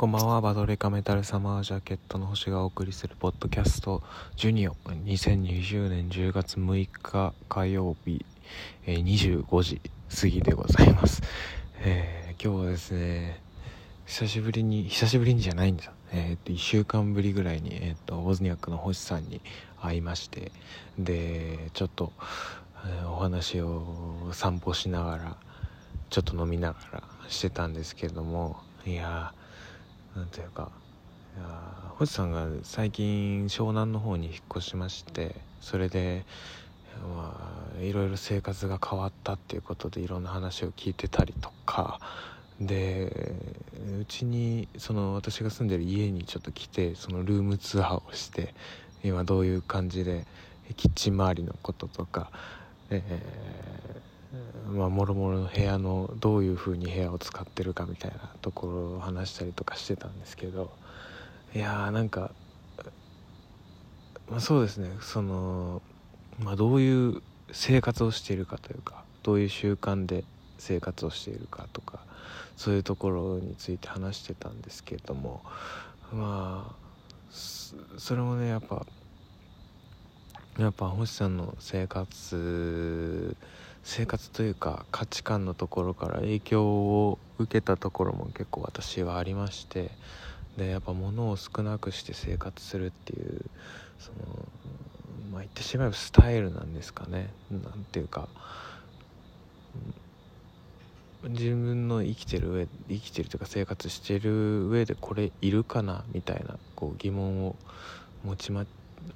こんばんは。バドレカメタルサマージャケットの星がお送りするポッドキャスト。ジュニオ2020年10月6日火曜日、えー、25時過ぎでございます、えー、今日はですね久しぶりに久しぶりにじゃないんですよ。えー、と1週間ぶりぐらいに、えーと、ウォズニアックの星さんに会いまして。でちょっと、えー、お話を散歩しながらちょっと飲みながらしてたんですけどもいやなんていうかいや星さんが最近湘南の方に引っ越しましてそれでまあいろいろ生活が変わったっていうことでいろんな話を聞いてたりとかでうちにその私が住んでる家にちょっと来てそのルームツアーをして今どういう感じでキッチン周りのこととか、えー、まあもろもろの部屋のどういう風に部屋を使ってるかみたいなところを話したりとかしてたんですけどいやーなんか、まあ、そうですね。その、まあ、どういう生活をしているかというかどういう習慣で生活をしているかとかそういうところについて話してたんですけれどもまあそれもねやっぱやっぱ星さんの生活生活というか価値観のところから影響を受けたところも結構私はありましてでやっぱ物を少なくして生活するっていうそのまあ言ってしまえばスタイルなんですかね。なんていうか自分の生きてる上生きてるというか生活してる上でこれいるかなみたいなこう疑問を持ち,、ま、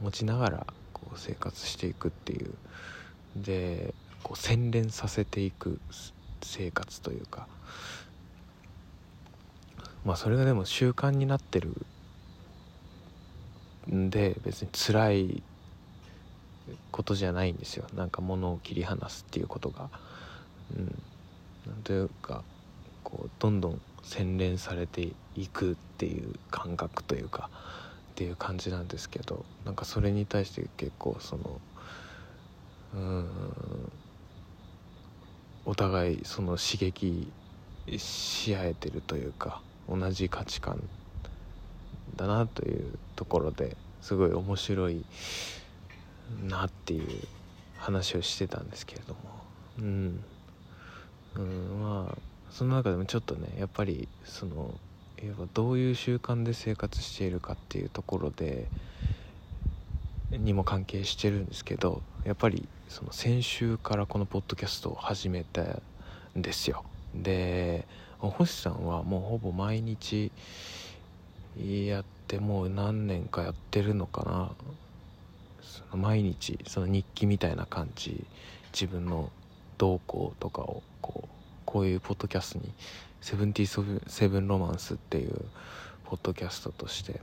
持ちながらこう生活していくっていう。でこう洗練させていく生活というか。まあそれがでも習慣になってるんで別に辛いことじゃないんですよ。なんか物を切り離すっていうことが。うん。なんというかこうどんどん洗練されていくっていう感覚というかっていう感じなんですけどなんかそれに対して結構そのうんお互いその刺激し合えてるというか同じ価値観だなというところですごい面白いなっていう話をしてたんですけれども。うん。うんまあその中でもちょっとねやっぱりそのやっぱどういう習慣で生活しているかっていうところでにも関係してるんですけどやっぱりその先週からこのポッドキャストを始めたんですよ。で星さんはもうほぼ毎日やってもう何年かやってるのかな。その毎日その日記みたいな感じ自分の動向とかをこうこういうポッドキャストに「セブンティーセブンロマンス」っていうポッドキャストとして、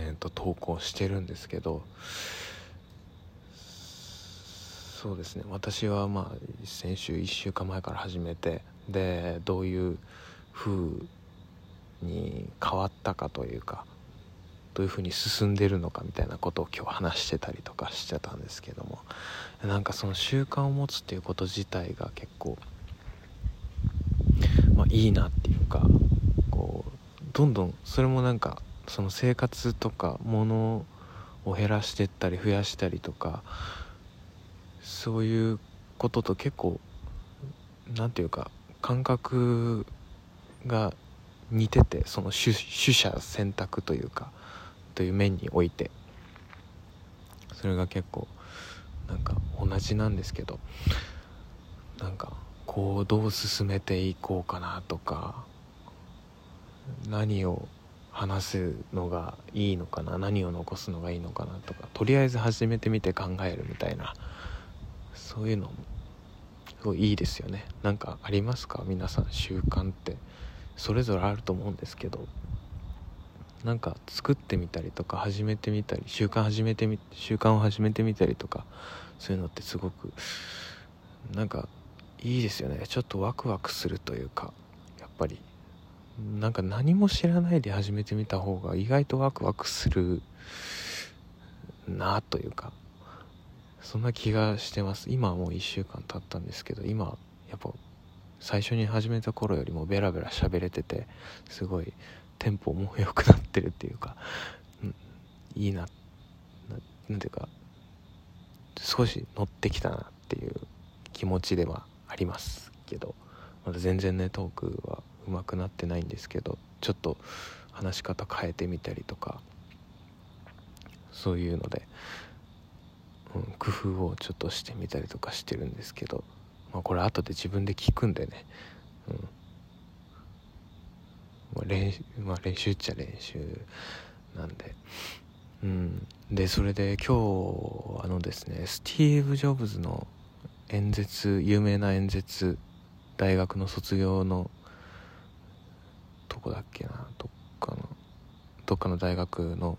えーと、投稿してるんですけどそうですね。私はまあ先週1週間前から始めてでどういう風に変わったかというかどういうふうに進んでるのかみたいなことを今日話してたりとかしてたんですけどもなんかその習慣を持つっていうこと自体が結構、まあ、いいなっていうかこうどんどんそれもなんかその生活とか物を減らしてったり増やしたりとかそういうことと結構何て言うか感覚が似ててその取捨選択というかという面において。それが結構なんか同じなんですけどなんかこうどう進めていこうかなとか何を話すのがいいのかな何を残すのがいいのかなとかとりあえず始めてみて考えるみたいなそういうのもすごいいいですよね。なんかありますか？皆さん習慣って。それぞれあると思うんですけど。なんか作ってみたりとか始めてみたり習慣始めてみ習慣を始めてみたりとかそういうのってすごくなんかいいですよね。ちょっとワクワクするというかやっぱり。なんか何も知らないで始めてみた方が意外とワクワクするなというかそんな気がしてます。今はもう1週間経ったんですけど今やっぱ最初に始めた頃よりもベラベラ喋れててすごいテンポも良くなってるっていうか、うん、いいななんていうか少し乗ってきたなっていう気持ちではありますけどまだ全然ねトークは上手くなってないんですけどちょっと話し方変えてみたりとかそういうので、うん、工夫をちょっとしてみたりとかしてるんですけど、まあ、これ後で自分で聞くんでね、うん。まあ、練まあ、練習っちゃ練習なんで。うん、でそれで今日あのですねスティーブ・ジョブズの演説有名な演説大学の卒業のこだっけな？どっかのどっかの大学の、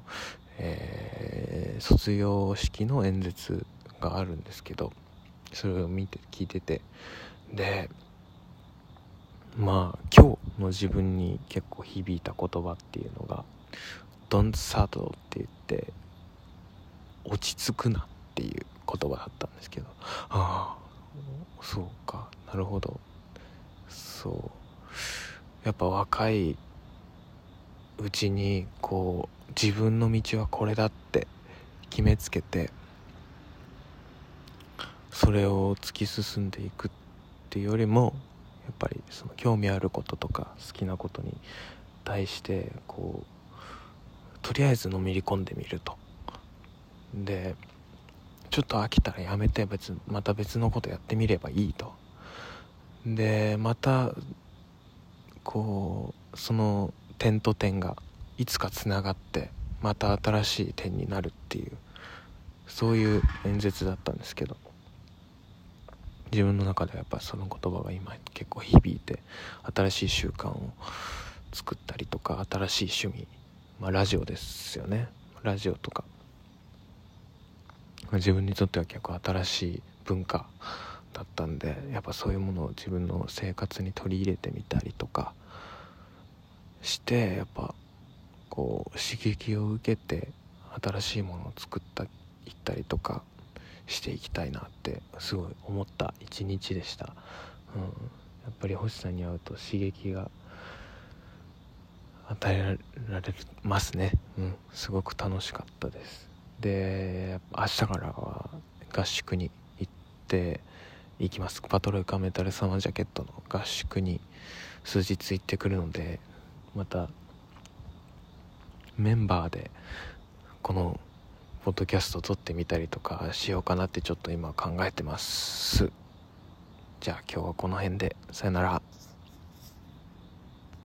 えー、卒業式の演説があるんですけどそれを見て聞いてて。でまあ今日の自分に結構響いた言葉っていうのが「Don't settle」って言って「落ち着くな」っていう言葉だったんですけど。ああそうか。なるほど。そう。やっぱ若いうちにこう自分の道はこれだって決めつけてそれを突き進んでいくっていうよりもやっぱりその興味あることとか好きなことに対してこうとりあえずのめり込んでみると。でちょっと飽きたらやめて別また別のことやってみればいいと。でまたこうその点と点がいつかつながってまた新しい点になるっていうそういう演説だったんですけど自分の中ではやっぱその言葉が今結構響いて新しい習慣を作ったりとか新しい趣味、まあ、ラジオですよね。ラジオとか。自分にとっては結構新しい文化だったんでやっぱそういうものを自分の生活に取り入れてみたりとかしてやっぱこう刺激を受けて新しいものを作ったいったりとかしていきたいなってすごい思った一日でした、うん、やっぱり星さんに会うと刺激が与えられますね。うん。すごく楽しかったです。で明日からは合宿に行って行きます。パトロイカメタルサマージャケットの合宿に数日行ってくるのでまたメンバーでこのポッドキャスト撮ってみたりとかしようかなってちょっと今考えてます。じゃあ今日はこの辺で。さよなら。